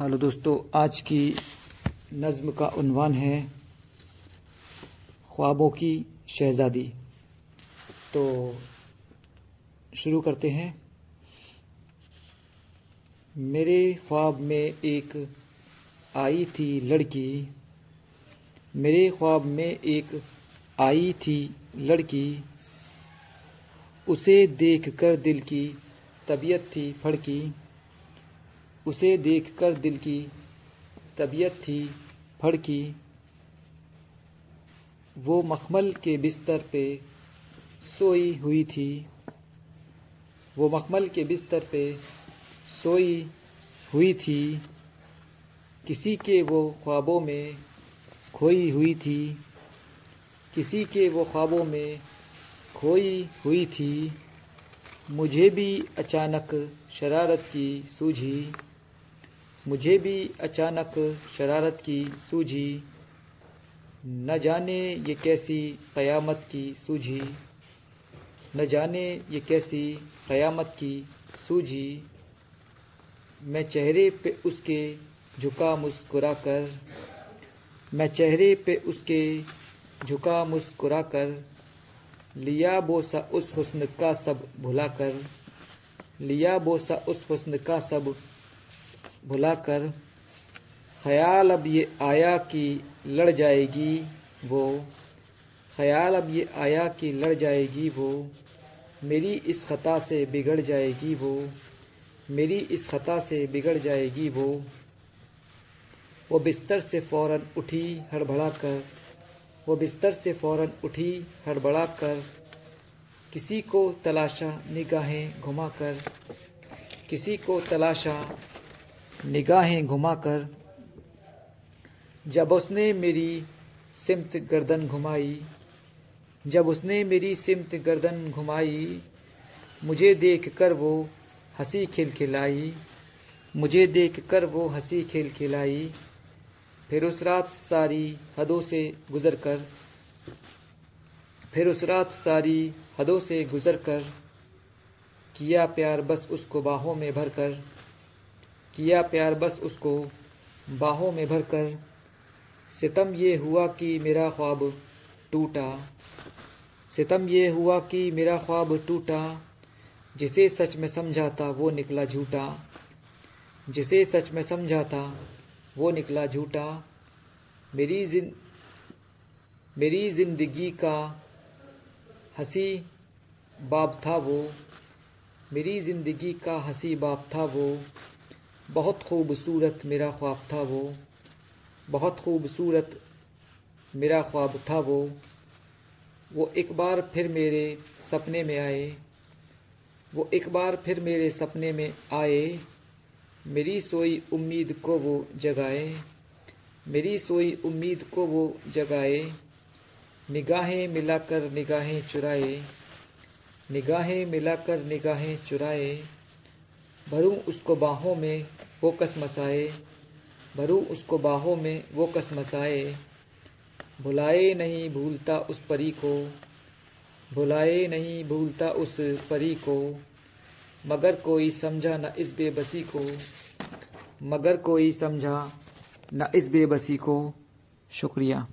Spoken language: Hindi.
हेलो दोस्तों, आज की नज़्म का उन्वान है ख्वाबों की शहज़ादी। तो शुरू करते हैं। मेरे ख्वाब में एक आई थी लड़की, मेरे ख्वाब में एक आई थी लड़की, उसे देखकर दिल की तबीयत थी फड़की। उसे देखकर दिल की तबीयत थी फड़की वो मखमल के बिस्तर पे सोई हुई थी। वो मखमल के बिस्तर पे सोई हुई थी। किसी के वो ख्वाबों में खोई हुई थी। किसी के वो ख्वाबों में खोई हुई थी। मुझे भी अचानक शरारत की सूझी। मुझे भी अचानक शरारत की सूझी। न जाने ये कैसी क़यामत की सूझी। न जाने ये कैसी क़यामत की सूझी। मैं चेहरे पे उसके झुका मुस्कुरा कर मैं चेहरे पे उसके झुका मुस्कुरा कर लिया बोसा उस हुस्न का सब भुला कर लिया बोसा उस हुस्न का सब भुलाकर, ख्याल अब ये आया कि लड़ जाएगी वो, ख्याल अब ये आया कि लड़ जाएगी वो, मेरी इस ख़ता से बिगड़ जाएगी वो, मेरी इस ख़ता से बिगड़ जाएगी वो। वो बिस्तर से फ़ौरन उठी हड़बड़ा कर वो बिस्तर से फ़ौरन उठी हड़बड़ा कर किसी को तलाशा निगाहें घुमा कर किसी को तलाशा निगाहें घुमाकर, जब उसने मेरी सिमत गर्दन घुमाई, जब उसने मेरी सिमत गर्दन घुमाई, मुझे देख कर वो हँसी खिलखिलाई, मुझे देख कर वो हँसी खिलखिलाई, फिर उस रात सारी हदों से गुजर कर फिर उस रात सारी हदों से गुजर कर किया प्यार बस उसको बाहों में भर कर किया प्यार, बस उसको बाहों में भर कर सितम ये हुआ कि मेरा ख्वाब टूटा। सितम ये हुआ कि मेरा ख्वाब टूटा। जिसे सच में समझा था वो निकला झूठा। जिसे सच में समझा था वो निकला झूठा। मेरी जिन, मेरी ज़िंदगी का हँसी बाप था वो। मेरी ज़िंदगी का हँसी बाप था वो। बहुत खूबसूरत मेरा ख्वाब था वो। बहुत खूबसूरत मेरा ख्वाब था वो। वो एक बार फिर मेरे सपने में आए। वो एक बार फिर मेरे सपने में आए। मेरी सोई उम्मीद को वो जगाए। मेरी सोई उम्मीद को वो जगाए। निगाहें मिलाकर निगाहें चुराए। निगाहें मिलाकर निगाहें चुराए। भरूं उसको बाहों में वो कस मसाए भरू उसको बाहों में वो कस मसाए भुलाए नहीं भूलता उस परी को, भुलाए नहीं भूलता उस परी को। मगर कोई समझा न इस बेबसी को, मगर कोई समझा न इस बेबसी को। शुक्रिया।